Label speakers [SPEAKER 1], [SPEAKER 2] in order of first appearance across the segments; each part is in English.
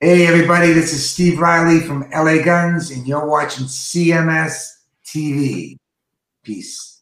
[SPEAKER 1] Hey, everybody, this is Steve Riley from LA Guns, and you're watching CMS TV. Peace.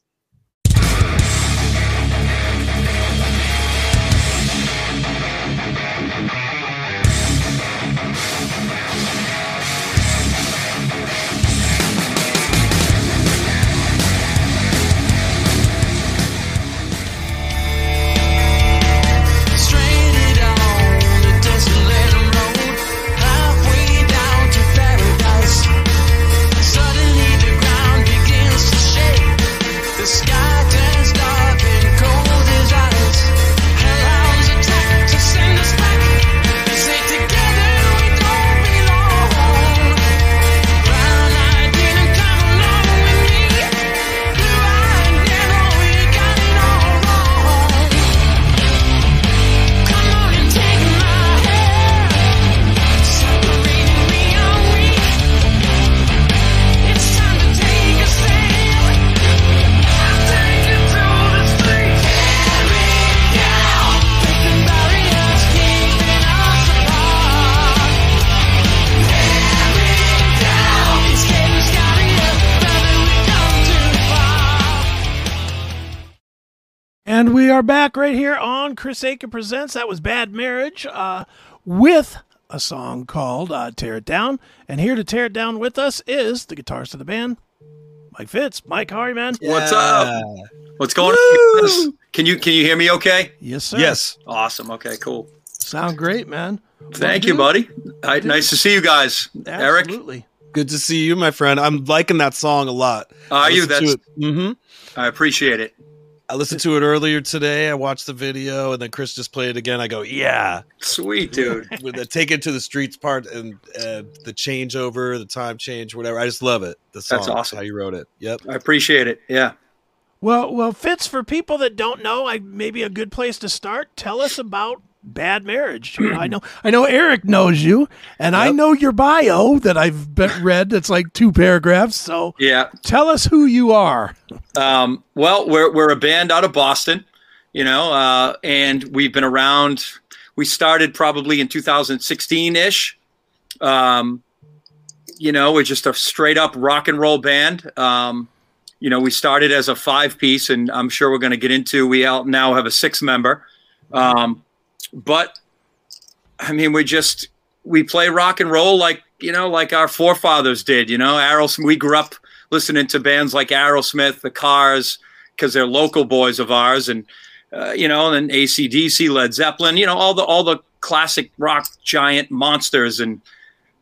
[SPEAKER 2] We
[SPEAKER 3] are back right here on Chris Akin Presents. That was Bad Marriage uh, with a song called uh, Tear It Down. And here to tear it down with us is the guitarist of the band, Mike Fitz. Mike, how are you, man?
[SPEAKER 4] What's up? What's going on? Can you can you hear me okay?
[SPEAKER 3] Yes, sir.
[SPEAKER 5] Yes.
[SPEAKER 4] Awesome. Okay, cool.
[SPEAKER 3] Sound great, man.
[SPEAKER 4] Thank you,
[SPEAKER 3] do?
[SPEAKER 4] buddy. Hi, nice to see you guys. Erik,
[SPEAKER 3] Absolutely.
[SPEAKER 5] Good to see you, my friend. I'm liking that song a lot.
[SPEAKER 4] are you? That's
[SPEAKER 5] hmm
[SPEAKER 4] I appreciate it.
[SPEAKER 5] I listened to it earlier today. I watched the video, and then Chris just played it again. I go, yeah.
[SPEAKER 4] Sweet, dude.
[SPEAKER 5] With the take it to the streets part and uh, the changeover, the time change, whatever. I just love it. The song,
[SPEAKER 4] That's awesome.
[SPEAKER 5] How you wrote it. Yep.
[SPEAKER 4] I appreciate it. Yeah.
[SPEAKER 3] Well, well, Fitz, for people that don't know, I maybe a good place to start. Tell us about Bad Marriage. I know, I know Erik knows you, and I know your bio that I've read. That's like two paragraphs. So
[SPEAKER 4] Yeah.
[SPEAKER 3] tell us who you are.
[SPEAKER 4] Um, well, we're we're a band out of Boston, you know, uh, and we've been around. We started probably in 2016 ish. Um, you know, we're just a straight up rock and roll band. Um, you know, we started as a five piece, and I'm sure we're going to get into. We now have a six member, um, but I mean, we just we play rock and roll like you know, like our forefathers did. You know, Aerosmith. We grew up listening to bands like Aerosmith, The Cars, because they're local boys of ours, and uh, you know, and then ACDC, Led Zeppelin. You know, all the all the classic rock giant monsters, and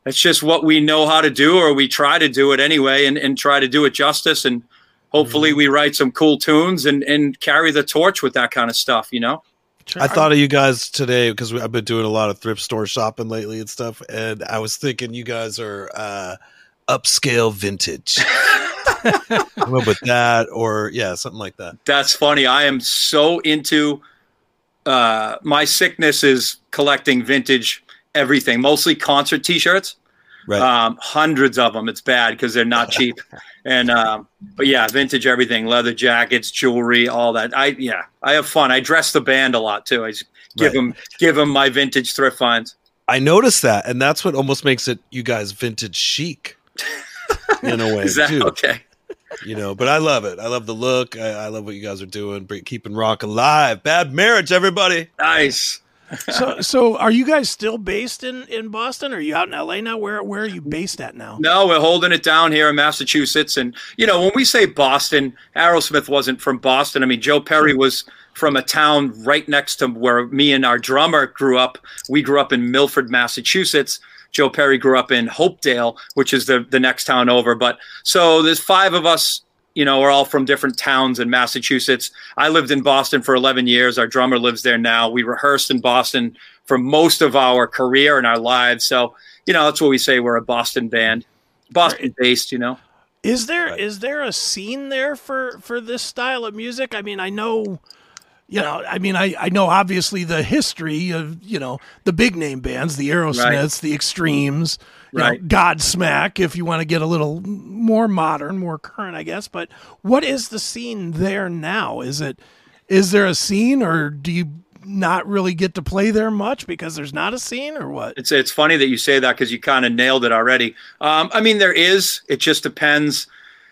[SPEAKER 4] that's just what we know how to do, or we try to do it anyway, and, and try to do it justice, and hopefully we write some cool tunes and and carry the torch with that kind of stuff. You know.
[SPEAKER 5] I thought of you guys today because I've been doing a lot of thrift store shopping lately and stuff, and I was thinking you guys are uh, upscale vintage. Come up with that, or yeah, something like that.
[SPEAKER 4] That's funny. I am so into uh my sickness is collecting vintage everything, mostly concert t-shirts.
[SPEAKER 5] Right.
[SPEAKER 4] Um hundreds of them. It's bad because they're not cheap. And um but yeah, vintage everything, leather jackets, jewelry, all that. I yeah, I have fun. I dress the band a lot too. I just give
[SPEAKER 5] Right.
[SPEAKER 4] them give them my vintage thrift finds.
[SPEAKER 5] I noticed that, and that's what almost makes it you guys vintage chic in a way
[SPEAKER 4] that
[SPEAKER 5] too.
[SPEAKER 4] okay?
[SPEAKER 5] You know, but I love it. I love the look. I, I love what you guys are doing, keeping rock alive. Bad marriage, everybody.
[SPEAKER 4] Nice.
[SPEAKER 3] so, so are you guys still based in in Boston? Or are you out in LA now? Where where are you based at now?
[SPEAKER 4] No, we're holding it down here in Massachusetts. And, you know, when we say Boston, Aerosmith wasn't from Boston. I mean, Joe Perry was from a town right next to where me and our drummer grew up. We grew up in Milford, Massachusetts. Joe Perry grew up in Hopedale, which is the, the next town over. But so there's five of us, you know, we're all from different towns in Massachusetts. I lived in Boston for 11 years. Our drummer lives there now. We rehearsed in Boston for most of our career and our lives. So, you know, that's what we say we're a Boston band. Boston based, you know.
[SPEAKER 3] Is there is there a scene there for for this style of music? I mean, I know, you know, I mean, I I know obviously the history of you know the big name bands, the Aerosmiths, the Extremes, you know, Godsmack, if you want to get a little more modern, more current, I guess. But what is the scene there now? Is it is there a scene, or do you not really get to play there much because there's not a scene or what?
[SPEAKER 4] It's it's funny that you say that because you kind of nailed it already. Um, I mean, there is. It just depends,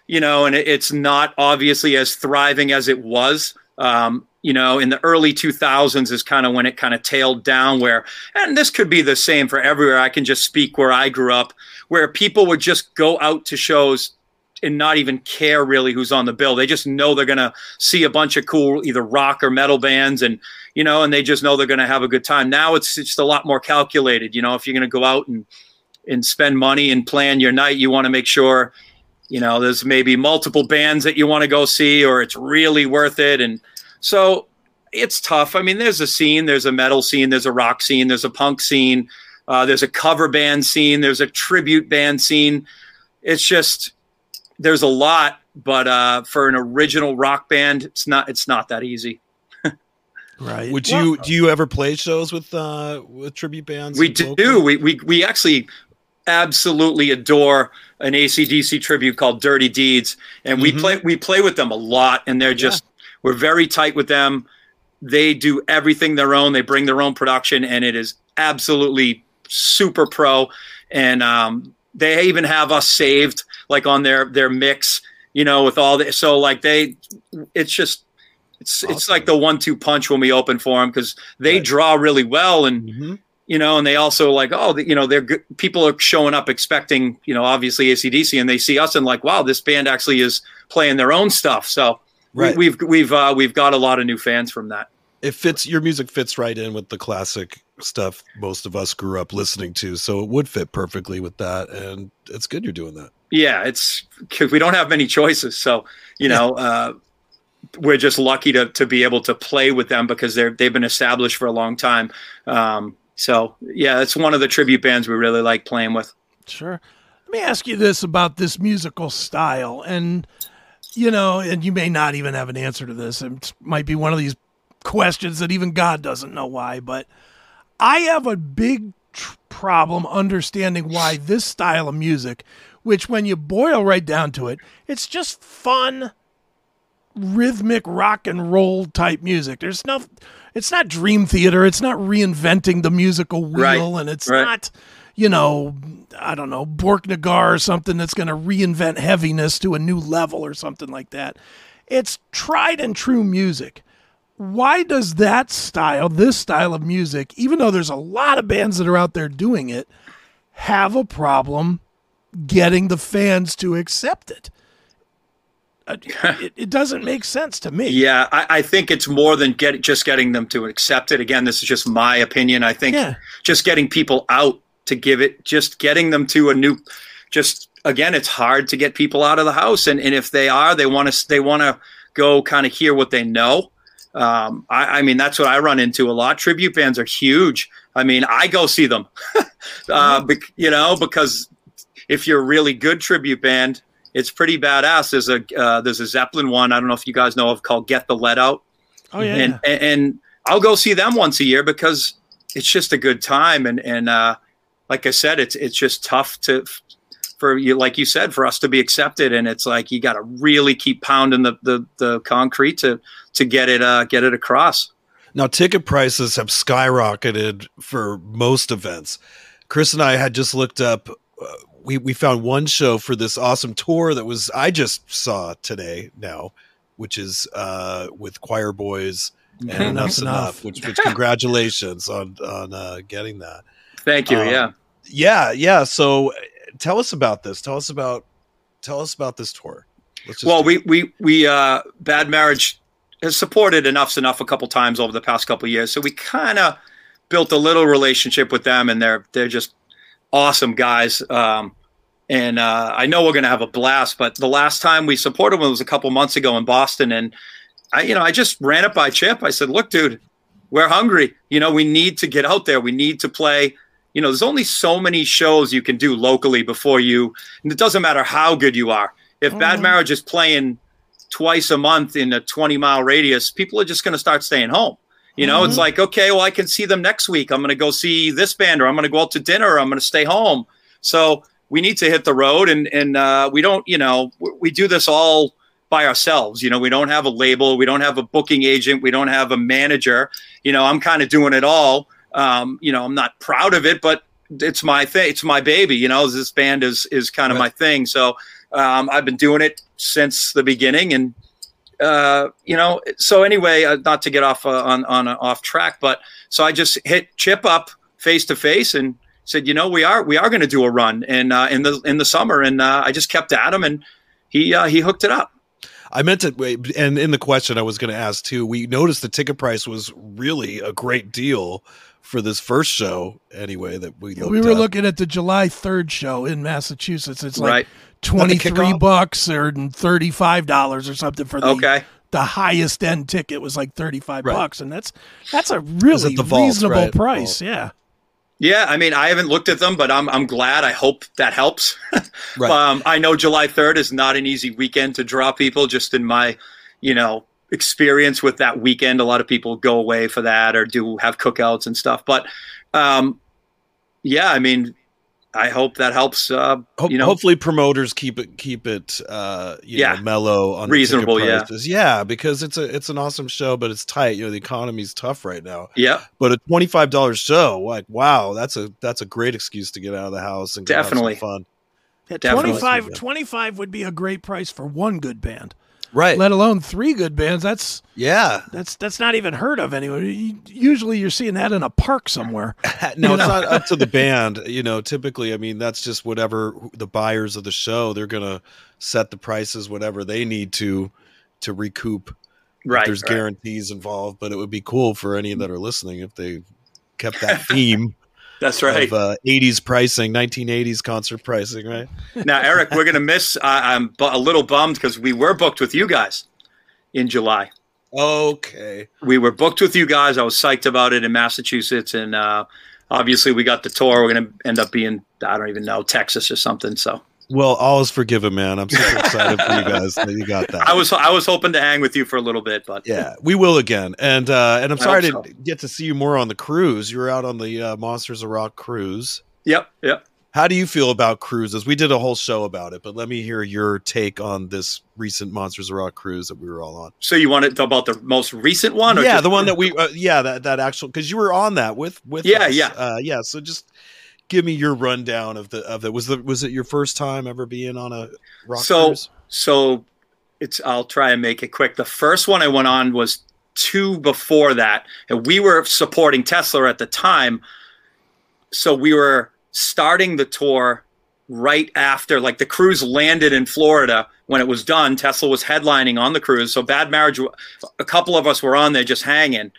[SPEAKER 4] you know, and it, it's not obviously as thriving as it was. Um, you know, in the early 2000s is kind of when it kind of tailed down. Where, and this could be the same for everywhere. I can just speak where I grew up, where people would just go out to shows and not even care really who's on the bill. They just know they're going to see a bunch of cool either rock or metal bands and you know and they just know they're going to have a good time. Now it's just a lot more calculated, you know, if you're going to go out and and spend money and plan your night, you want to make sure you know there's maybe multiple bands that you want to go see or it's really worth it and so it's tough. I mean, there's a scene, there's a metal scene, there's a rock scene, there's a punk scene, uh, there's a cover band scene, there's a tribute band scene. It's just there's a lot, but uh, for an original rock band, it's not it's not that easy.
[SPEAKER 3] Right.
[SPEAKER 5] Would you do you ever play shows with uh with tribute bands?
[SPEAKER 4] We
[SPEAKER 5] locally?
[SPEAKER 4] do. We, we we actually absolutely adore an ACDC tribute called Dirty Deeds, and we
[SPEAKER 5] Mhm.
[SPEAKER 4] play we play with them a lot, and they're just we're very tight with them. They do everything their own. They bring their own production, and it is absolutely super pro. And um, they even have us saved like on their their mix, you know, with all the so like they, it's just. It's, it's like the one-two punch when we open for them because they
[SPEAKER 5] Right.
[SPEAKER 4] draw really well and
[SPEAKER 5] Mhm.
[SPEAKER 4] you know, and they also like, oh, you know, they're good. People are showing up expecting, you know, obviously ACDC, and they see us and like, wow, this band actually is playing their own stuff. So
[SPEAKER 5] Right.
[SPEAKER 4] we, we've we've uh, we've got a lot of new fans from that.
[SPEAKER 5] it fits your music fits right in with the classic stuff most of us grew up listening to so it would fit perfectly with that and it's good you're doing that
[SPEAKER 4] Yeah, it's because we don't have many choices. So you know, uh, we're just lucky to to be able to play with them because they're they've been established for a long time. Um, so yeah, it's one of the tribute bands we really like playing with.
[SPEAKER 3] Sure. Let me ask you this about this musical style. And, you know, and you may not even have an answer to this. It might be one of these questions that even God doesn't know why. But I have a big tr- problem understanding why this style of music, which when you boil right down to it, it's just fun, rhythmic rock and roll type music. There's no, it's not dream theater. It's not reinventing the musical wheel,
[SPEAKER 4] Right,
[SPEAKER 3] and it's
[SPEAKER 4] right.
[SPEAKER 3] not, you know, I don't know, Borknagar or something that's going to reinvent heaviness to a new level or something like that. It's tried and true music. Why does that style, this style of music, even though there's a lot of bands that are out there doing it, have a problem getting the fans to accept it? Uh, it, it doesn't make sense to me.
[SPEAKER 4] Yeah, I, I think it's more than get just getting them to accept it. Again, this is just my opinion. I think
[SPEAKER 3] Yeah.
[SPEAKER 4] just getting people out to give it, just getting them to a new, just again, it's hard to get people out of the house, and and if they are, they want to they want to go kind of hear what they know. Um, I, I mean, that's what I run into a lot. Tribute bands are huge. I mean, I go see them, uh, bec- you know, because if you're a really good tribute band, it's pretty badass. There's a uh, there's a Zeppelin one. I don't know if you guys know of called Get the Led Out
[SPEAKER 3] Oh yeah.
[SPEAKER 4] and, and and I'll go see them once a year because it's just a good time and and uh, like I said, it's it's just tough to for you like you said for us to be accepted and it's like you got to really keep pounding the, the the concrete to to get it uh get it across.
[SPEAKER 5] Now, ticket prices have skyrocketed for most events. Chris and I had just looked up. Uh, we we found one show for this awesome tour that was I just saw today now, which is uh, with Quireboys and
[SPEAKER 3] Enuff
[SPEAKER 5] Z'Nuff's Enough.
[SPEAKER 3] Enough.
[SPEAKER 5] Which, which congratulations on on uh, getting that.
[SPEAKER 4] Thank you.
[SPEAKER 5] Um,
[SPEAKER 4] yeah.
[SPEAKER 5] Yeah, yeah. So, tell us about this. Tell us about tell us about this tour. Let's just
[SPEAKER 4] Well, we we we uh, Bad Marriage has supported Enuff Z'Nuff a couple times over the past couple years, so we kind of built a little relationship with them, and they're they're just awesome guys. Um, and uh, I know we're going to have a blast. But the last time we supported them was a couple months ago in Boston, and I, you know, I just ran it by Chip. I said, "Look, dude, we're hungry. You know, we need to get out there. We need to play." You know, there's only so many shows you can do locally before you, and it doesn't matter how good you are. If Bad
[SPEAKER 3] Mhm.
[SPEAKER 4] Marriage is playing twice a month in a 20 mile radius, people are just going to start staying home. You know, it's
[SPEAKER 3] Mhm.
[SPEAKER 4] like, okay, well, I can see them next week. I'm going to go see this band, or I'm going to go out to dinner, or I'm going to stay home. So we need to hit the road, and and uh, we don't, you know, we, we do this all by ourselves. You know, we don't have a label, we don't have a booking agent, we don't have a manager. you know, I'm kind of doing it all. Um, you know, I'm not proud of it, but it's my thing. It's my baby. You know, this band is is kind of
[SPEAKER 5] Right.
[SPEAKER 4] my thing. So um, I've been doing it since the beginning, and uh, you know, so anyway, uh, not to get off uh, on on uh, off track, but so I just hit Chip up face to face and said, you know, we are we are going to do a run in uh, in the in the summer, and uh, I just kept at him, and he uh, he hooked it up.
[SPEAKER 5] I meant to and in the question I was going to ask too. We noticed the ticket price was really a great deal for this first show. Anyway, that we looked
[SPEAKER 3] we were
[SPEAKER 5] up.
[SPEAKER 3] looking at the July 3rd show in Massachusetts. It's like
[SPEAKER 4] Right.
[SPEAKER 3] 23
[SPEAKER 5] kickoff?
[SPEAKER 3] bucks or $35 or something for the
[SPEAKER 4] Okay.
[SPEAKER 3] the highest end ticket was like 35
[SPEAKER 5] Right.
[SPEAKER 3] bucks and that's that's a really
[SPEAKER 5] the vault,
[SPEAKER 3] reasonable
[SPEAKER 5] right?
[SPEAKER 3] price.
[SPEAKER 5] Vault.
[SPEAKER 3] Yeah.
[SPEAKER 4] Yeah, I mean, I haven't looked at them, but I'm I'm glad. I hope that helps.
[SPEAKER 5] Right.
[SPEAKER 4] um, I know July 3rd is not an easy weekend to draw people. Just in my, you know, experience with that weekend, a lot of people go away for that or do have cookouts and stuff. But um, yeah, I mean, I hope that helps. Uh,
[SPEAKER 5] Ho-
[SPEAKER 4] you know,
[SPEAKER 5] hopefully promoters keep it keep it uh you
[SPEAKER 4] Yeah.
[SPEAKER 5] know mellow on the
[SPEAKER 4] Reasonable, yeah.
[SPEAKER 5] prices. yeah because it's a it's an awesome show but it's tight you know the economy's tough right now
[SPEAKER 4] yeah,
[SPEAKER 5] but a $25 show like wow that's a that's a great excuse to get out of the house and go have some
[SPEAKER 4] Definitely.
[SPEAKER 5] fun
[SPEAKER 3] Yeah,
[SPEAKER 4] Definitely.
[SPEAKER 3] 25, 25 would be a great price for one good band.
[SPEAKER 5] Right
[SPEAKER 3] Let alone three good bands. That's
[SPEAKER 5] yeah
[SPEAKER 3] that's that's not even heard of anywhere. Usually you're seeing that in a park somewhere.
[SPEAKER 5] no, it's
[SPEAKER 3] know?
[SPEAKER 5] not up to the band. You know, typically, I mean, that's just whatever the buyers of the show. They're gonna set the prices whatever they need to to recoup. if
[SPEAKER 4] right.
[SPEAKER 5] There's
[SPEAKER 4] right.
[SPEAKER 5] guarantees involved, but it would be cool for any that are listening if they kept that theme
[SPEAKER 4] That's right.
[SPEAKER 5] of uh, 80s pricing, 1980s concert pricing, right?
[SPEAKER 4] now, Erik, we're gonna miss. I I'm bu- a little bummed because we were booked with you guys in July.
[SPEAKER 5] Okay.
[SPEAKER 4] we were booked with you guys. I was psyched about it in Massachusetts, and uh, obviously we got the tour. We're going to end up being I don't even know Texas or something. So
[SPEAKER 5] Well, all is forgiven, man. I'm super excited for you guys that you got that.
[SPEAKER 4] I was I was hoping to hang with you for a little bit, but
[SPEAKER 5] Yeah, we will again, and uh, and I'm
[SPEAKER 4] I
[SPEAKER 5] sorry to
[SPEAKER 4] so.
[SPEAKER 5] get to see you more on the cruise. You were out on the uh, Monsters of Rock cruise.
[SPEAKER 4] yep, yep.
[SPEAKER 5] How do you feel about cruises? We did a whole show about it, but let me hear your take on this recent Monsters of Rock cruise that we were all on.
[SPEAKER 4] So you want to talk about the most recent one?
[SPEAKER 5] Yeah,
[SPEAKER 4] just-
[SPEAKER 5] the one that we, uh, yeah, that that actual because you were on that with with
[SPEAKER 4] Yeah,
[SPEAKER 5] us.
[SPEAKER 4] yeah.
[SPEAKER 5] uh, yeah. So just give me your rundown of the of it. Was the was it your first time ever being on a rock
[SPEAKER 4] So-
[SPEAKER 5] cruise?
[SPEAKER 4] So it's I'll try and make it quick. The first one I went on was two before that, and we were supporting Tesla at the time. So we were starting the tour right after, like the cruise landed in Florida when it was done. Tesla was headlining on the cruise. So Bad Marriage, a couple of us were on there just hanging,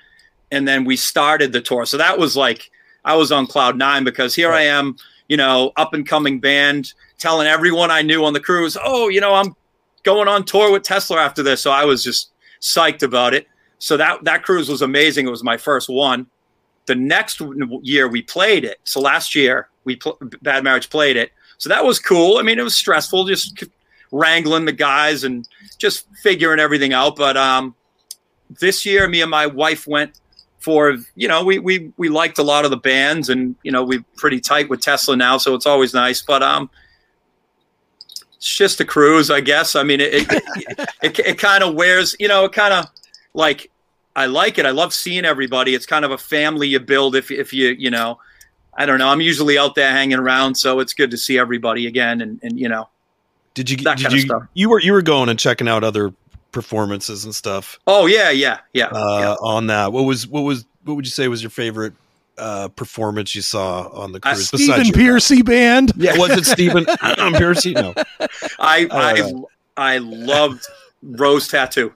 [SPEAKER 4] and then we started the tour. So that was like I was on cloud nine because here I am, you know, up and coming band, telling everyone I knew on the cruise, oh, you know, I'm going on tour with Tesla after this. So I was just psyched about it. So that that cruise was amazing. It was my first one. The next year we played it. So last year we pl- Bad Marriage played it. So that was cool. I mean, it was stressful just wrangling the guys and just figuring everything out. But um, this year, me and my wife went for you know we we we liked a lot of the bands and you know we're pretty tight with Tesla now, so it's always nice. But um, it's just a cruise, I guess. I mean, it it, it, it kind of wears, you know, it kind of like I like it. I love seeing everybody. It's kind of a family you build if if you you know. I don't know. I'm usually out there hanging around, so it's good to see everybody again. And, and you know,
[SPEAKER 5] Did you
[SPEAKER 4] that
[SPEAKER 5] did
[SPEAKER 4] kind of
[SPEAKER 5] you
[SPEAKER 4] stuff.
[SPEAKER 5] you were you were going and checking out other performances and stuff
[SPEAKER 4] oh yeah, yeah, yeah,
[SPEAKER 5] uh,
[SPEAKER 4] yeah.
[SPEAKER 5] on that? What was what was what would you say was your favorite uh, performance you saw on the
[SPEAKER 4] Uh,
[SPEAKER 5] cruise?
[SPEAKER 3] Stephen
[SPEAKER 5] your-
[SPEAKER 3] Pearcy band.
[SPEAKER 5] Yeah, was it Stephen Pearcy? No,
[SPEAKER 4] I I
[SPEAKER 5] Uh,
[SPEAKER 4] I loved Rose Tattoo.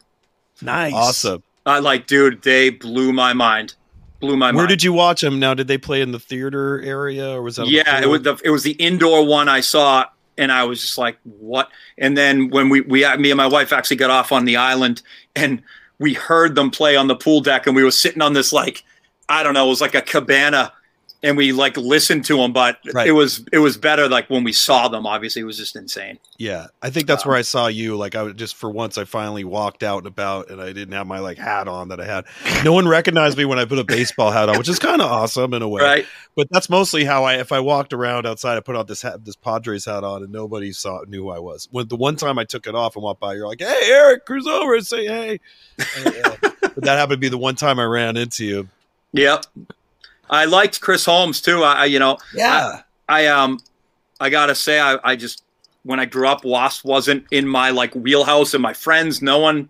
[SPEAKER 3] Nice.
[SPEAKER 5] awesome.
[SPEAKER 4] I like, dude, they blew my mind. Blew my
[SPEAKER 5] Where
[SPEAKER 4] mind.
[SPEAKER 5] Where did you watch them? Now, did they play in the theater area or was that?
[SPEAKER 4] yeah, it was the it was the indoor one I saw, and I was just like, what? And then when we we uh, me and my wife actually got off on the island, and we heard them play on the pool deck, and we were sitting on this like I don't know, it was like a cabana, and we like listened to them, but
[SPEAKER 5] Right.
[SPEAKER 4] it was it was better like when we saw them. Obviously, it was just insane.
[SPEAKER 5] Yeah, I think that's
[SPEAKER 4] Um,
[SPEAKER 5] where I saw you. Like I was just for once, I finally walked out and about, and I didn't have my like hat on that I had. No one recognized me when I put a baseball hat on, which is kind of awesome in a way.
[SPEAKER 4] Right?
[SPEAKER 5] But that's mostly how I. If I walked around outside, I put on this hat, this Padres hat on, and nobody saw knew who I was. When the one time I took it off and walked by, you're like, "Hey, Erik, cruise over and say hey." And, uh, but that happened to be the one time I ran into you.
[SPEAKER 4] Yep. I liked Chris Holmes too. I, I you know,
[SPEAKER 5] Yeah.
[SPEAKER 4] I um I gotta say I, I just when I grew up, W.A.S.P. wasn't in my like wheelhouse and my friends, no one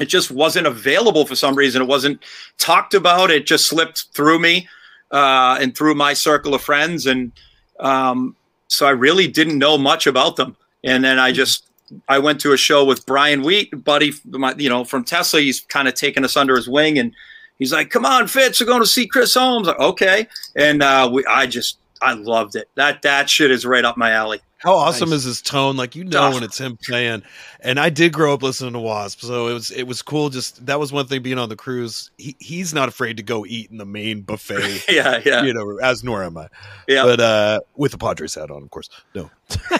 [SPEAKER 4] it just wasn't available for some reason. It wasn't talked about. It just slipped through me uh, and through my circle of friends. And um, so I really didn't know much about them. And then I just I went to a show with Brian Wheat, buddy, my, you know, from Tesla. He's kind of taken us under his wing, and he's like, "Come on, Fitz, we're going to see Chris Holmes." Like, okay, and uh, we, I just I loved it. That that shit is right up my alley.
[SPEAKER 5] How awesome
[SPEAKER 3] Nice.
[SPEAKER 5] is his tone? Like you know
[SPEAKER 4] Oh.
[SPEAKER 5] when it's him playing. And I did grow up listening to W.A.S.P., so it was it was cool. Just that was one thing being on the cruise. He he's not afraid to go eat in the main buffet.
[SPEAKER 4] Yeah, yeah,
[SPEAKER 5] You know, as nor am I.
[SPEAKER 4] yeah.
[SPEAKER 5] But uh with the Padres hat on, of course. No.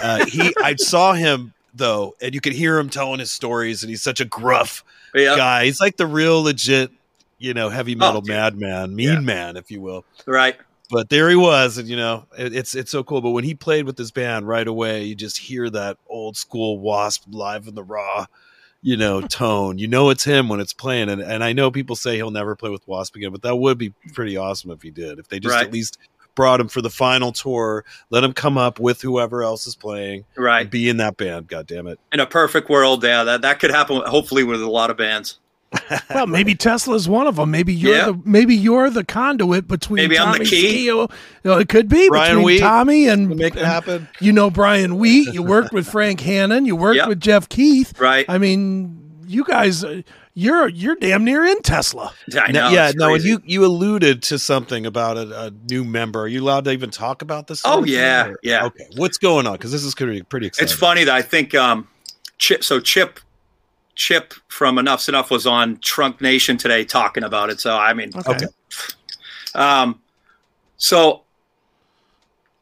[SPEAKER 5] Uh he I saw him though, and you could hear him telling his stories, and he's such a gruff
[SPEAKER 4] yeah.
[SPEAKER 5] guy. He's like the real legit, you know, heavy oh, metal
[SPEAKER 4] Oh,
[SPEAKER 5] madman, mean
[SPEAKER 4] Yeah.
[SPEAKER 5] man, if you will
[SPEAKER 4] Right.
[SPEAKER 5] but there he was and you know it, it's it's so cool but when he played with his band right away you just hear that old school W.A.S.P. live in the raw you know tone you know it's him when it's playing and, and i know people say he'll never play with W.A.S.P. again but that would be pretty awesome if he did if they just
[SPEAKER 4] Right.
[SPEAKER 5] at least brought him for the final tour let him come up with whoever else is playing
[SPEAKER 4] Right.
[SPEAKER 5] be in that band god damn it
[SPEAKER 4] In a perfect world, yeah, that, that could happen hopefully with a lot of bands.
[SPEAKER 3] Well, maybe Tesla's one of them. Maybe you're
[SPEAKER 4] Yeah.
[SPEAKER 3] the maybe you're the conduit between
[SPEAKER 4] Maybe I'm the key.
[SPEAKER 3] Skeoch- You know, it could be
[SPEAKER 5] Brian
[SPEAKER 3] between
[SPEAKER 5] Wheat
[SPEAKER 3] Tommy and,
[SPEAKER 5] to make it
[SPEAKER 3] and
[SPEAKER 5] happen
[SPEAKER 3] you know Brian Wheat. You worked with Frank Hannon. You worked
[SPEAKER 4] Yep.
[SPEAKER 3] with Jeff Keith.
[SPEAKER 4] Right.
[SPEAKER 3] I mean, you guys, uh, you're you're damn near in Tesla.
[SPEAKER 4] I
[SPEAKER 5] Now-
[SPEAKER 4] know,
[SPEAKER 5] yeah no and you you alluded to something about a, a new member are you allowed to even talk about this
[SPEAKER 4] Oh,
[SPEAKER 5] sort of thing,
[SPEAKER 4] yeah,
[SPEAKER 5] or-
[SPEAKER 4] yeah.
[SPEAKER 5] okay what's going on because this is pretty pretty exciting
[SPEAKER 4] It's funny that I think um, Chip. So Chip, Chip from Enuff Z'Nuff was on Trunk Nation today talking about it. So I mean,
[SPEAKER 3] Okay.
[SPEAKER 4] um, so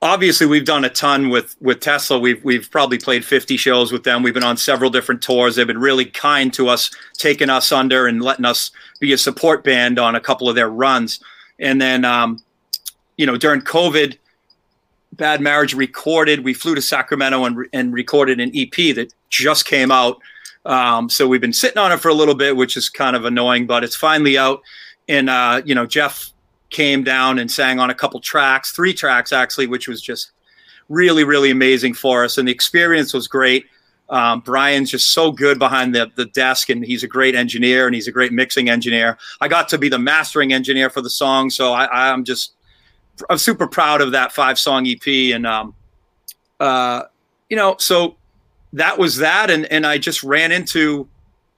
[SPEAKER 4] obviously we've done a ton with with Tesla. We've we've probably played 50 shows with them. We've been on several different tours. They've been really kind to us, taking us under and letting us be a support band on a couple of their runs. And then um, you know, during COVID, Bad Marriage recorded. We flew to Sacramento and, and recorded an EP that just came out. Um, so we've been sitting on it for a little bit, which is kind of annoying, but it's finally out. And uh, you know, Jeff came down and sang on a couple tracks, three tracks actually, which was just really, really amazing for us. And the experience was great. Um, Brian's just so good behind the, the desk, and he's a great engineer and he's a great mixing engineer. I got to be the mastering engineer for the song, so I, I'm just I'm super proud of that five song EP. And um, uh, you know, so that was that, and and I just ran into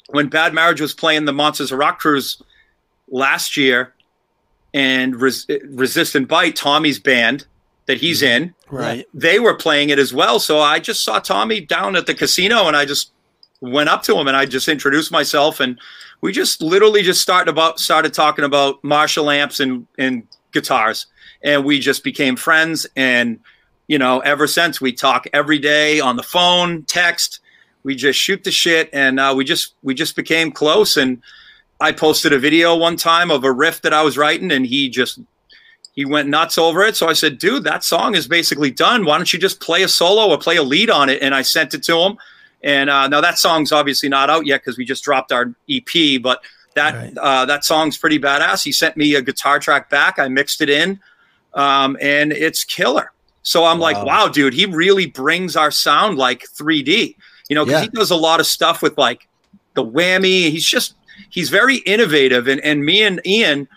[SPEAKER 4] when Bad Marriage was playing the Monsters of Rock cruise last year, and Res- Resist and Bite, Tommy's band that he's mm-hmm. in,
[SPEAKER 3] Right.
[SPEAKER 4] they were playing it as well. So I just saw Tommy down at the casino, and I just went up to him and I just introduced myself, and we just literally just started about started talking about Marshall amps and and guitars, and we just became friends. And you know, ever since we talk every day on the phone, text, we just shoot the shit, and uh, we just we just became close. And I posted a video one time of a riff that I was writing, and he just he went nuts over it. So I said, dude, that song is basically done. Why don't you just play a solo or play a lead on it? And I sent it to him. And uh, now that song's obviously not out yet because we just dropped our EP, but that
[SPEAKER 3] Right.
[SPEAKER 4] uh, that song's pretty badass. He sent me a guitar track back. I mixed it in, um, and it's killer. So I'm like,
[SPEAKER 5] Wow.
[SPEAKER 4] wow, dude, he really brings our sound like 3D. You know, because
[SPEAKER 5] Yeah.
[SPEAKER 4] he does a lot of stuff with like the whammy. He's just he's very innovative. And and me and Ian,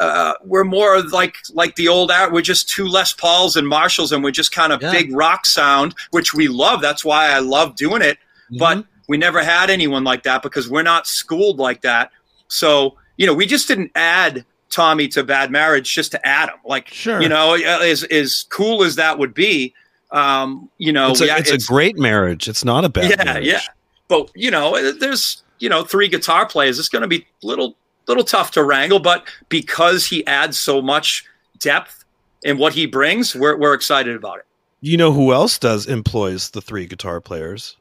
[SPEAKER 4] uh, we're more like like the old art. We're just two Les Pauls and Marshalls, and we're just kind of
[SPEAKER 5] Yeah.
[SPEAKER 4] big rock sound, which we love. That's why I love doing it. But
[SPEAKER 5] Mhm.
[SPEAKER 4] we never had anyone like that because we're not schooled like that. So you know, we just didn't add Tommy to Bad Marriage just to Adam. Like
[SPEAKER 3] Sure.
[SPEAKER 4] you know, as as cool as that would be, um, you know,
[SPEAKER 5] it's, a,
[SPEAKER 4] yeah,
[SPEAKER 5] it's, a great marriage. It's not a bad
[SPEAKER 4] yeah,
[SPEAKER 5] marriage.
[SPEAKER 4] yeah. But you know, there's you know three guitar players. It's going to be little little tough to wrangle, but because he adds so much depth in what he brings, we're we're excited about it.
[SPEAKER 5] You know who else does employs the three guitar players?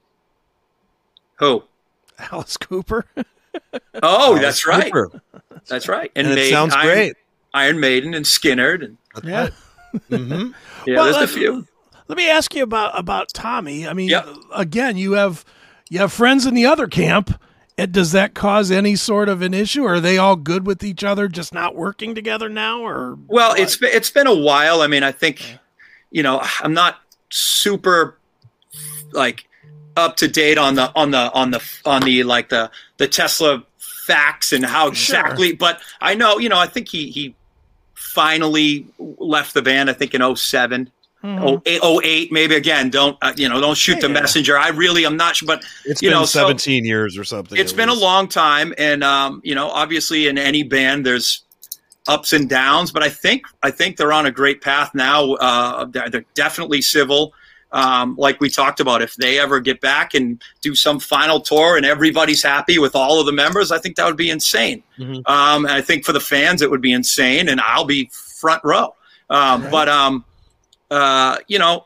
[SPEAKER 4] Who?
[SPEAKER 3] Alice Cooper.
[SPEAKER 4] Oh,
[SPEAKER 5] Alice
[SPEAKER 4] that's right.
[SPEAKER 5] Cooper.
[SPEAKER 4] That's right.
[SPEAKER 5] And, it
[SPEAKER 4] Maiden-
[SPEAKER 5] sounds
[SPEAKER 4] Iron,
[SPEAKER 5] great.
[SPEAKER 4] Iron Maiden and Skynyrd and
[SPEAKER 3] Yeah.
[SPEAKER 5] hmm
[SPEAKER 4] yeah,
[SPEAKER 3] Well,
[SPEAKER 4] there's a
[SPEAKER 3] let's-
[SPEAKER 4] few.
[SPEAKER 3] Let me ask you about about Tommy. I mean,
[SPEAKER 4] Yep.
[SPEAKER 3] again, you have you have friends in the other camp, it, does that cause any sort of an issue? Are they all good with each other, just not working together now? Or
[SPEAKER 4] Well,
[SPEAKER 3] what?
[SPEAKER 4] it's been, it's been a while. I mean, I think, you know, I'm not super like up to date on the on the on the on the like the the Tesla facts and how
[SPEAKER 3] Sure.
[SPEAKER 4] exactly. But I know, you know, I think he he finally left the band. I think in 07.
[SPEAKER 3] Mhm.
[SPEAKER 4] Oh, eight, oh, eight, maybe again. Don't uh, you know? Don't shoot
[SPEAKER 3] Yeah,
[SPEAKER 4] the
[SPEAKER 3] yeah.
[SPEAKER 4] messenger. I really, I'm not sure, but
[SPEAKER 5] It's
[SPEAKER 4] you
[SPEAKER 5] been
[SPEAKER 4] know, so-
[SPEAKER 5] 17 years or something.
[SPEAKER 4] It's been a long time and um, you know obviously in any band there's ups and downs but i think i think they're on a great path now uh, they're, they're definitely civil um, like we talked about if they ever get back and do some final tour and everybody's happy with all of the members i think that would be insane
[SPEAKER 5] Mhm.
[SPEAKER 4] um, and i think for the fans it would be insane and i'll be front row um,
[SPEAKER 3] Right.
[SPEAKER 4] but um, uh, you know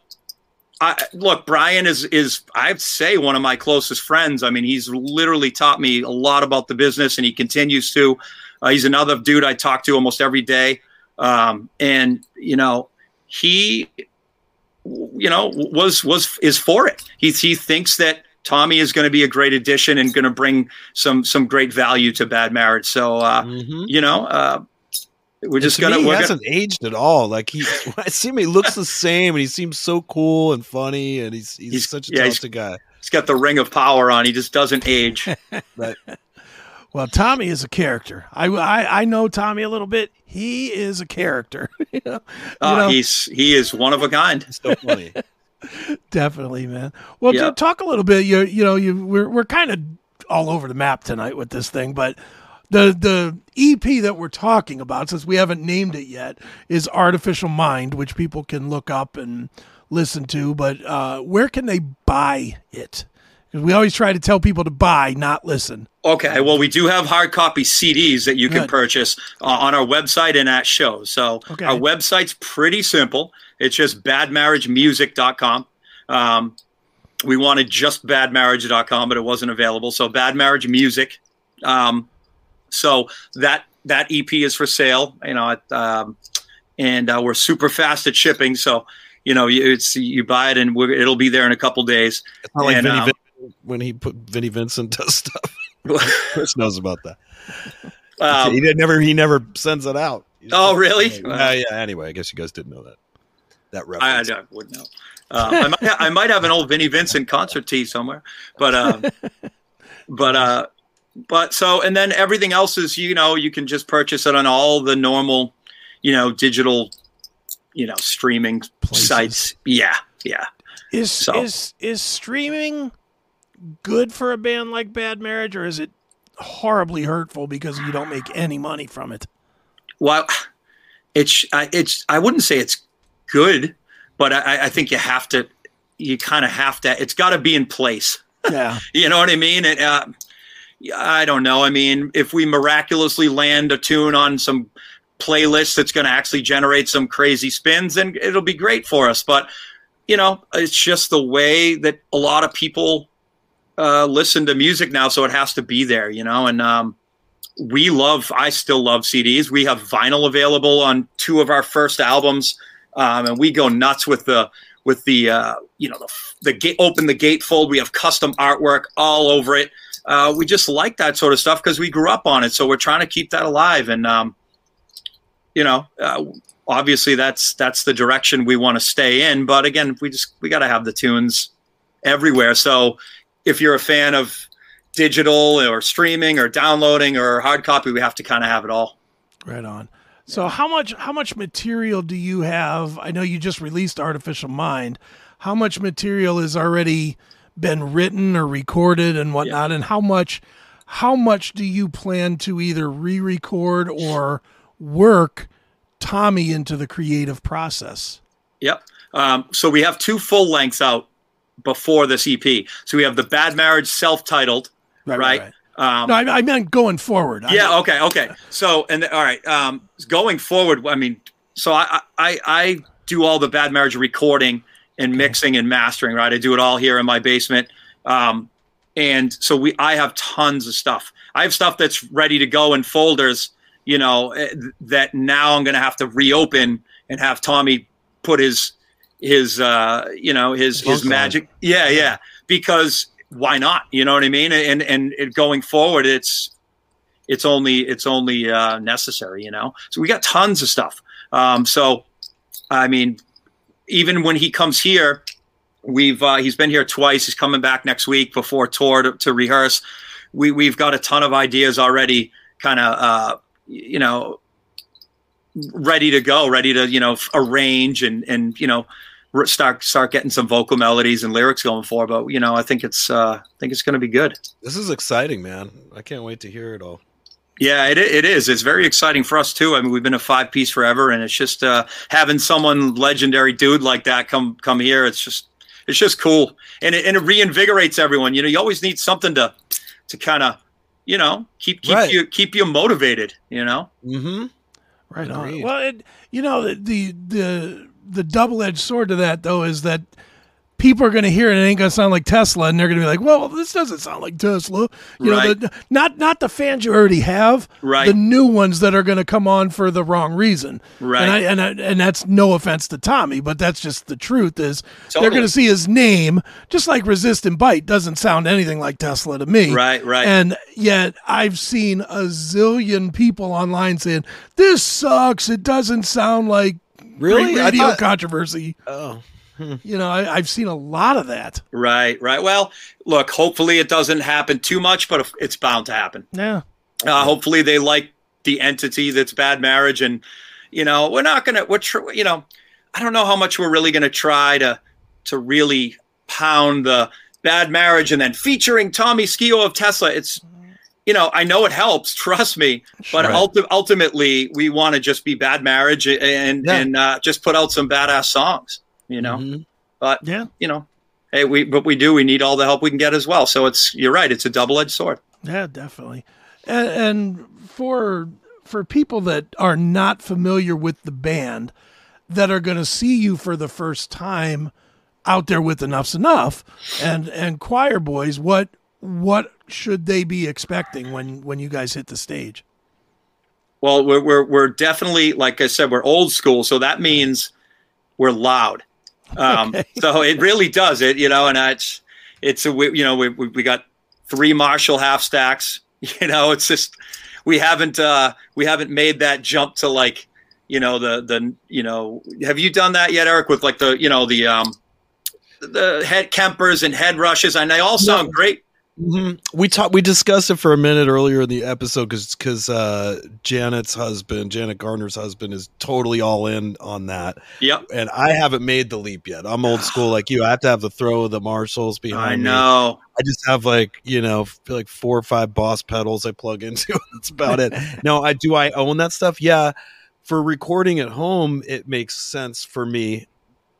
[SPEAKER 4] I, look, Brian is is I'd say one of my closest friends. I mean, he's literally taught me a lot about the business, and he continues to. Uh, he's another dude I talk to almost every day, um, and you know, he, you know, was was is for it. He he thinks that Tommy is going to be a great addition and going to bring some some great value to Bad Marriage. So, uh,
[SPEAKER 5] Mhm.
[SPEAKER 4] you know, uh, we're just
[SPEAKER 5] to
[SPEAKER 4] gonna
[SPEAKER 5] me, he
[SPEAKER 4] we're gonna,
[SPEAKER 5] hasn't aged at all. Like he, I see him, he looks the same, and he seems so cool and funny, and he's he's,
[SPEAKER 4] He's-
[SPEAKER 5] such a
[SPEAKER 4] yeah,
[SPEAKER 5] talented guy.
[SPEAKER 4] he's got the ring of power on. He just doesn't age.
[SPEAKER 5] Right?
[SPEAKER 3] Well, Tommy is a character. I, I, I know Tommy a little bit. He is a character. you know, you
[SPEAKER 4] Uh,
[SPEAKER 3] know,
[SPEAKER 4] he's he is one of a kind.
[SPEAKER 5] So funny.
[SPEAKER 3] definitely, man. Well,
[SPEAKER 4] Yeah.
[SPEAKER 3] talk a little bit. You, you know, you we're we're kind of all over the map tonight with this thing, but the the EP that we're talking about, since we haven't named it yet, is Artificial Mind, which people can look up and listen to. But uh, where can they buy it? Because we always try to tell people to buy, not listen.
[SPEAKER 4] Okay, well, we do have hard copy CDs that you can
[SPEAKER 3] Good.
[SPEAKER 4] purchase uh, on our website and at shows. So
[SPEAKER 3] Okay.
[SPEAKER 4] our website's pretty simple. It's just badmarriagemusic.com. Um, we wanted just badmarriage.com, but it wasn't available. So Bad Marriage Music. Um, so that that EP is for sale. You know, it, um, and uh, we're super fast at shipping. So you know, you, it's you buy it and we're, it'll be there in a couple days.
[SPEAKER 5] It's not like
[SPEAKER 4] And,
[SPEAKER 5] Vinnie
[SPEAKER 4] um,
[SPEAKER 5] Vin- when he put Vinnie Vincent does stuff. Chris knows about that.
[SPEAKER 4] Um,
[SPEAKER 5] he did never. He never sends it out.
[SPEAKER 4] Oh, really?
[SPEAKER 5] Yeah, yeah. Anyway, I guess you guys didn't know that. That
[SPEAKER 4] I,
[SPEAKER 5] reference.
[SPEAKER 4] I wouldn't know. Uh, I, might ha- I might have an old Vinnie Vincent concert tee somewhere, but um, but uh, but so and then everything else is you know you can just purchase it on all the normal you know digital you know streaming
[SPEAKER 3] Places.
[SPEAKER 4] sites. Yeah, yeah.
[SPEAKER 3] Is
[SPEAKER 4] So-
[SPEAKER 3] is is streaming good for a band like Bad Marriage, or is it horribly hurtful because you don't make any money from it?
[SPEAKER 4] Well, it's I- it's I wouldn't say it's good, but I, I think you have to you kind of have to. It's got to be in place.
[SPEAKER 3] Yeah,
[SPEAKER 4] You know what I mean? And, uh, I don't know. I mean, if we miraculously land a tune on some playlist that's going to actually generate some crazy spins, then it'll be great for us. But you know, it's just the way that a lot of people uh, listen to music now, so it has to be there. You know, and um, we love. I still love CDs. We have vinyl available on two of our first albums, um, and we go nuts with the with the uh, you know the the gate open the gatefold. We have custom artwork all over it. Uh, we just like that sort of stuff because we grew up on it. So we're trying to keep that alive. And um, you know, uh, obviously that's that's the direction we want to stay in. But again, we just we got to have the tunes everywhere. So if you're a fan of digital or streaming or downloading or hard copy, we have to kind of have it all.
[SPEAKER 3] right on. So how much how much material do you have? I know you just released Artificial Mind. How much material has already been written or recorded and whatnot, and how much how much do you plan to either re-record or work Tommy into the creative process?
[SPEAKER 4] Yep. Um, so we have two full lengths out before this EP. So we have the Bad Marriage self-titled, right? Um,
[SPEAKER 3] No, I, I meant going forward. I-
[SPEAKER 4] yeah. Okay. Okay. So and all right. Um, going forward, I mean, so I I I do all the Bad Marriage recording and mixing and mastering. Right. I do it all here in my basement. Um, and so we I have tons of stuff. I have stuff that's ready to go in folders. You know eh, that now I'm going to have to reopen and have Tommy put his his uh you know his his magic yeah yeah because why not? You know what I mean? And and it, going forward, it's it's only it's only uh, necessary. You know, so we got tons of stuff. Um, so, I mean, even when he comes here, we've uh, he's been here twice. He's coming back next week before tour to, to rehearse. We we've got a ton of ideas already, kind of uh, you know, ready to go, ready to you know arrange and and you know start start getting some vocal melodies and lyrics going for. But you know, I think it's uh, I think it's going to be good.
[SPEAKER 5] This is exciting, man. I can't wait to hear it all.
[SPEAKER 4] Yeah, it, it is. It's very exciting for us too. I mean, we've been a five piece forever, and it's just uh, having someone legendary dude like that come come here. It's just it's just cool, and it, and it reinvigorates everyone. You know, you always need something to to kind of you know keep keep
[SPEAKER 5] Right.
[SPEAKER 4] you keep you motivated. You know,
[SPEAKER 5] Mm-hmm.
[SPEAKER 3] Right on. Well, it, you know the the the, double edged sword to that though is that people are going to hear it and it ain't going to sound like Tesla, and they're going to be like, "Well, this doesn't sound like Tesla." You know, the, not not the fans you already have,
[SPEAKER 4] Right.
[SPEAKER 3] The new ones that are going to come on for the wrong reason,
[SPEAKER 4] Right.
[SPEAKER 3] And I, and I, and that's no offense to Tommy, but that's just the truth. Is they're going to see his name, just like Resist and Bite doesn't sound anything like Tesla to me,
[SPEAKER 4] Right, right.
[SPEAKER 3] And yet I've seen a zillion people online saying this sucks. It doesn't sound like
[SPEAKER 5] Really?
[SPEAKER 3] Great radio
[SPEAKER 5] thought-
[SPEAKER 3] controversy.
[SPEAKER 5] Oh,
[SPEAKER 3] You know, I, I've seen a lot of that.
[SPEAKER 4] right, right. Well, look, hopefully it doesn't happen too much, but it's bound to happen.
[SPEAKER 3] Yeah.
[SPEAKER 4] Uh, hopefully they like the entity that's bad marriage, and you know we're not gonna we're tr- you know I don't know how much we're really gonna try to to really pound the bad marriage and then featuring Tommy Skeoch of Tesla. It's you know I know it helps, trust me, but
[SPEAKER 5] Right.
[SPEAKER 4] ulti- ultimately we want to just be bad marriage and
[SPEAKER 5] Yeah.
[SPEAKER 4] and uh, just put out some badass songs, you know.
[SPEAKER 5] Mhm.
[SPEAKER 4] But
[SPEAKER 3] Yeah.
[SPEAKER 4] you know, hey, we but we do we need all the help we can get as well. So it's you're right, it's a double edged sword.
[SPEAKER 3] Yeah, definitely. And, and for for people that are not familiar with the band, that are going to see you for the first time out there with Enuff Z'Nuff and and Quireboys, what what should they be expecting when when you guys hit the stage?
[SPEAKER 4] Well, we're, we're we're definitely like I said, we're old school, so that means we're loud. Um,
[SPEAKER 3] Okay.
[SPEAKER 4] So it really does it, you know, and it's it's a we, you know we, we we got three Marshall half stacks. You know, it's just we haven't uh, we haven't made that jump to like you know the the you know have you done that yet, Erik? With like the you know the um the head Kempers and head rushes, and they all sound great.
[SPEAKER 5] Mhm. We talked. We discussed it for a minute earlier in the episode because because uh, Janet's husband, Janet Gardner's husband, is totally all in on that,
[SPEAKER 4] Yep,
[SPEAKER 5] and I haven't made the leap yet. I'm old school like you. I have to have the throw of the Marshalls behind
[SPEAKER 4] I
[SPEAKER 5] me.
[SPEAKER 4] know.
[SPEAKER 5] I just have like you know like four or five Boss pedals I plug into. That's about it. no, I do. I own that stuff. Yeah, for recording at home, it makes sense for me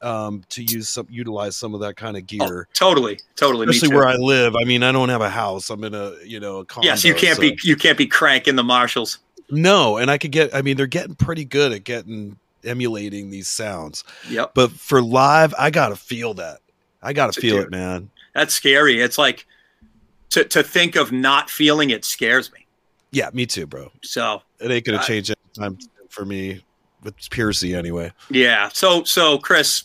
[SPEAKER 5] um, to use some utilize some of that kind of
[SPEAKER 4] Oh,
[SPEAKER 5] gear.
[SPEAKER 4] totally, totally. Me
[SPEAKER 5] Especially where I live. I mean, I don't have a house. I'm in a you know a condo.
[SPEAKER 4] Yes, you can't
[SPEAKER 5] so-
[SPEAKER 4] be you can't be cranking the Marshalls.
[SPEAKER 5] No, and I could get. I mean, they're getting pretty good at getting emulating these sounds.
[SPEAKER 4] Yep,
[SPEAKER 5] But for live, I gotta feel that. I gotta
[SPEAKER 4] It's
[SPEAKER 5] feel it, man.
[SPEAKER 4] that's scary. It's like to to think of not feeling it scares me.
[SPEAKER 5] Yeah, me too, bro.
[SPEAKER 4] So
[SPEAKER 5] It ain't gonna change any time for me with Pearcy anyway.
[SPEAKER 4] yeah, so so Chris,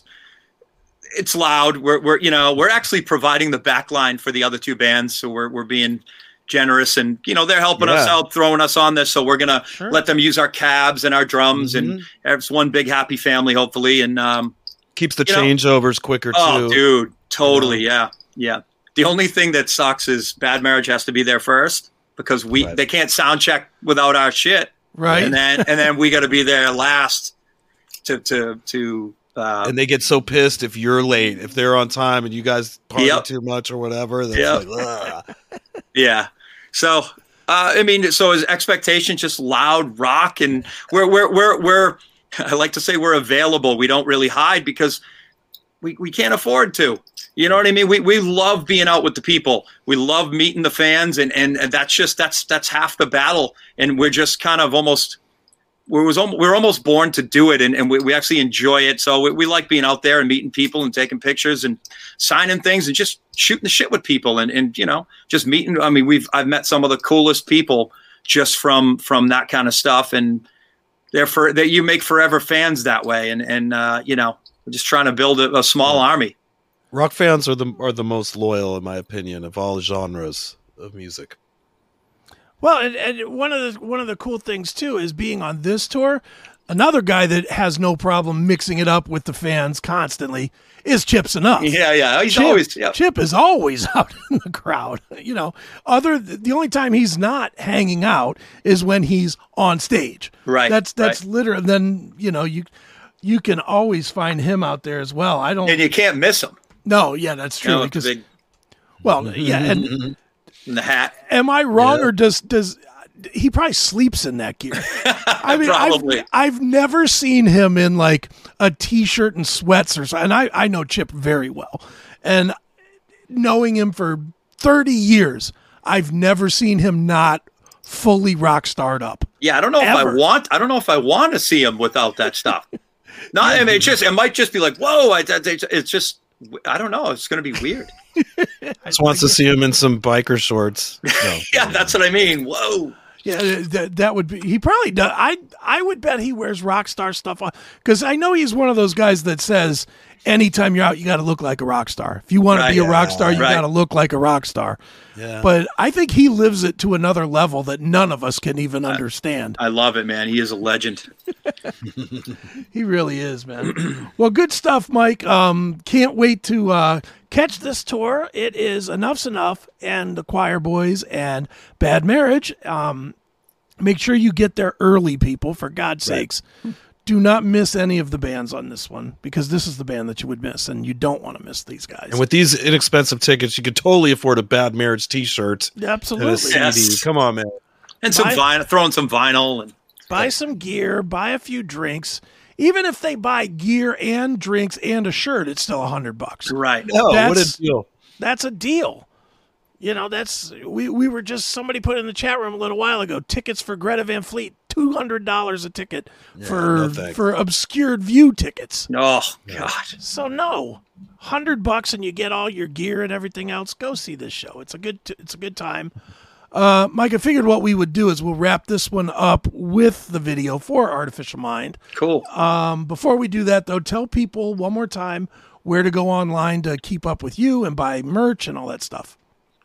[SPEAKER 4] it's loud. We're we're you know we're actually providing the back line for the other two bands, so we're we're being generous and you know they're helping us out, throwing us on this. So we're gonna
[SPEAKER 3] Sure.
[SPEAKER 4] let them use our cabs and our drums, and
[SPEAKER 5] Mhm.
[SPEAKER 4] it's one big happy family, hopefully. And um,
[SPEAKER 5] Keeps the
[SPEAKER 4] You know-
[SPEAKER 5] changeovers quicker too.
[SPEAKER 4] Oh,
[SPEAKER 5] too.
[SPEAKER 4] dude, totally. Yeah, yeah. The only thing that sucks is bad marriage has to be there first because we
[SPEAKER 5] Right.
[SPEAKER 4] they can't sound check without our shit,
[SPEAKER 3] Right.
[SPEAKER 4] and then and then we got to be there last to to to. Uh,
[SPEAKER 5] and they get so pissed if you're late, if they're on time and you guys party
[SPEAKER 4] Yep.
[SPEAKER 5] too much or whatever.
[SPEAKER 4] Yep.
[SPEAKER 5] like,
[SPEAKER 4] yeah. So uh, I mean, so his expectation just loud rock, and we're we're we're we're. I like to say we're available. We don't really hide because we, we can't afford to. You know what I mean? We we love being out with the people. We love meeting the fans, and and, and that's just that's that's half the battle. And we're just kind of almost we was we're almost born to do it, and, and we, we actually enjoy it. So we, we like being out there and meeting people and taking pictures and signing things and just shooting the shit with people and and you know just meeting. I mean, we've I've met some of the coolest people just from from that kind of stuff, and they're for that you make forever fans that way. And and uh, you know, we're just trying to build a, a small army.
[SPEAKER 5] Rock fans are the are the most loyal, in my opinion, of all genres of music.
[SPEAKER 3] Well, and, and one of the one of the cool things too is being on this tour. Another guy that has no problem mixing it up with the fans constantly is Chip Z'Nuff.
[SPEAKER 4] Yeah, yeah. He's
[SPEAKER 3] Chip,
[SPEAKER 4] always yeah.
[SPEAKER 3] Chip is always out in the crowd. You know, other the only time he's not hanging out is when he's on stage.
[SPEAKER 4] Right,
[SPEAKER 3] That's that's literally. Then you know you you can always find him out there as well. I don't.
[SPEAKER 4] and you can't miss him.
[SPEAKER 3] No, yeah, that's
[SPEAKER 4] You
[SPEAKER 3] true.
[SPEAKER 4] know,
[SPEAKER 3] because
[SPEAKER 4] big
[SPEAKER 3] well, yeah, and
[SPEAKER 4] in the hat.
[SPEAKER 3] am I wrong or does does he probably sleeps in that gear? I mean,
[SPEAKER 4] Probably.
[SPEAKER 3] I've, I've never seen him in like a t-shirt and sweats or something. And I, I know Chip very well. And knowing him for 30 years, I've never seen him not fully rock starred up.
[SPEAKER 4] Yeah, I don't know if I want. I don't know if I want to see him without that stuff. No, I mean, it just it might just be like, whoa! I, it's just I don't know. It's going to be weird.
[SPEAKER 5] Just wants to see him in some biker shorts. No.
[SPEAKER 4] Yeah, that's what I mean. Whoa!
[SPEAKER 3] Yeah, that, that would be. He probably does. I I would bet he wears rock star stuff on because I know he's one of those guys that says anytime you're out, you got to look like a rock star. If you want to
[SPEAKER 4] Right.
[SPEAKER 3] be a rock star, you
[SPEAKER 4] Right.
[SPEAKER 3] got to look like a rock star.
[SPEAKER 5] Yeah.
[SPEAKER 3] But I think he lives it to another level that none of us can even understand.
[SPEAKER 4] I love it, man. He is a legend.
[SPEAKER 3] He really is, man. well, good stuff, Mike. Um, can't wait to uh, catch this tour. It is Enuff Z'Nuff and the Quireboys and Bad Marriage. Um, make sure you get there early, people, for God's sakes. Do not miss any of the bands on this one because this is the band that you would miss, and you don't want to miss these guys.
[SPEAKER 5] And with these inexpensive tickets, you could totally afford a bad marriage T-shirt and a
[SPEAKER 3] Absolutely.
[SPEAKER 5] CD.
[SPEAKER 4] Yes.
[SPEAKER 5] Come on, man.
[SPEAKER 4] And some
[SPEAKER 3] My-
[SPEAKER 4] vinyl, throwing some vinyl, and
[SPEAKER 3] buy some gear, buy a few drinks. Even if they buy gear and drinks and a shirt, it's still a hundred bucks.
[SPEAKER 4] right.
[SPEAKER 5] Oh, what
[SPEAKER 3] That's-
[SPEAKER 5] a deal!
[SPEAKER 3] that's a deal. You know, that's we we were just somebody put in the chat room a little while ago. Tickets for Greta Van Fleet, two hundred dollars a ticket for
[SPEAKER 5] no
[SPEAKER 3] for obscured view tickets.
[SPEAKER 4] Oh God.
[SPEAKER 3] So no, hundred bucks and you get all your gear and everything else. Go see this show. It's a good it's a good time. Uh, Mike, I figured what we would do is we'll wrap this one up with the video for Artificial Mind.
[SPEAKER 4] Cool.
[SPEAKER 3] Um, before we do that, though, tell people one more time where to go online to keep up with you and buy merch and all that stuff.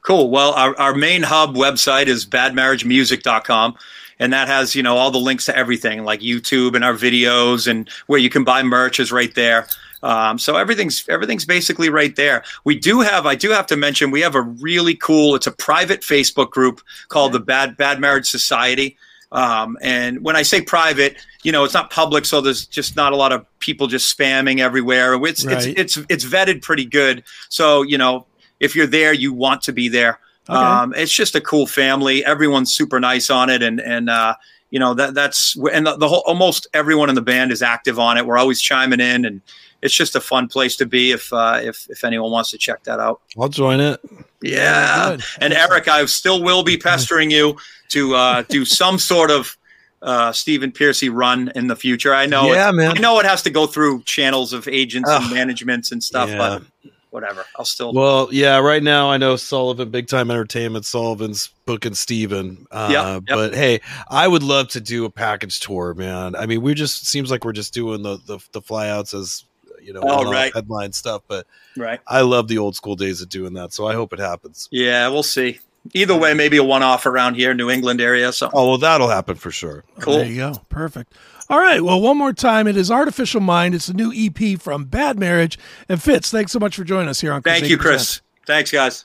[SPEAKER 4] Cool. Well, our, our main hub website is badmarriagemusic.com. And that has, you know, all the links to everything like YouTube and our videos and where you can buy merch is right there. Um, so everything's everything's basically right there. We do have, I do have to mention, we have a really cool. It's a private Facebook group called the Bad Bad Marriage Society. Um, and when I say private, you know, it's not public, so there's just not a lot of people just spamming everywhere. It's
[SPEAKER 3] Right.
[SPEAKER 4] it's it's it's vetted pretty good. So you know, if you're there, you want to be there.
[SPEAKER 3] Okay.
[SPEAKER 4] Um, it's just a cool family. Everyone's super nice on it, and and uh, you know that that's and the, the whole almost everyone in the band is active on it. We're always chiming in, and it's just a fun place to be if uh, if if anyone wants to check that out.
[SPEAKER 5] I'll join it.
[SPEAKER 4] Yeah,
[SPEAKER 3] good.
[SPEAKER 4] and Erik, I still will be pestering you to uh, do some sort of uh, Stephen Pearcy run in the future. I know,
[SPEAKER 5] Yeah,
[SPEAKER 4] it,
[SPEAKER 5] man.
[SPEAKER 4] I know it has to go through channels of agents and managements and stuff,
[SPEAKER 5] Yeah.
[SPEAKER 4] but whatever. I'll still.
[SPEAKER 5] Well, yeah, right now I know Sullivan, Big Time Entertainment, Sullivan's booking Stephen. Uh,
[SPEAKER 4] Yep, yep.
[SPEAKER 5] But hey, I would love to do a package tour, man. I mean, we just seems like we're just doing the the, the flyouts as you know,
[SPEAKER 4] Oh,
[SPEAKER 5] one-off
[SPEAKER 4] right.
[SPEAKER 5] headline stuff. But
[SPEAKER 4] right.
[SPEAKER 5] I love the old school days of doing that, so I hope it happens.
[SPEAKER 4] Yeah, we'll see. Either way, maybe a one-off around here, New England area. So
[SPEAKER 5] Oh well, that'll happen for sure.
[SPEAKER 4] cool.
[SPEAKER 3] There you go. Perfect. All right. Well, one more time. It is Artificial Mind. It's a new EP from Bad Marriage. And Fitz, thanks so much for joining us here on
[SPEAKER 4] Thank
[SPEAKER 3] Crusade
[SPEAKER 4] you, Chris. Thanks, guys.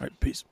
[SPEAKER 3] All right. Peace.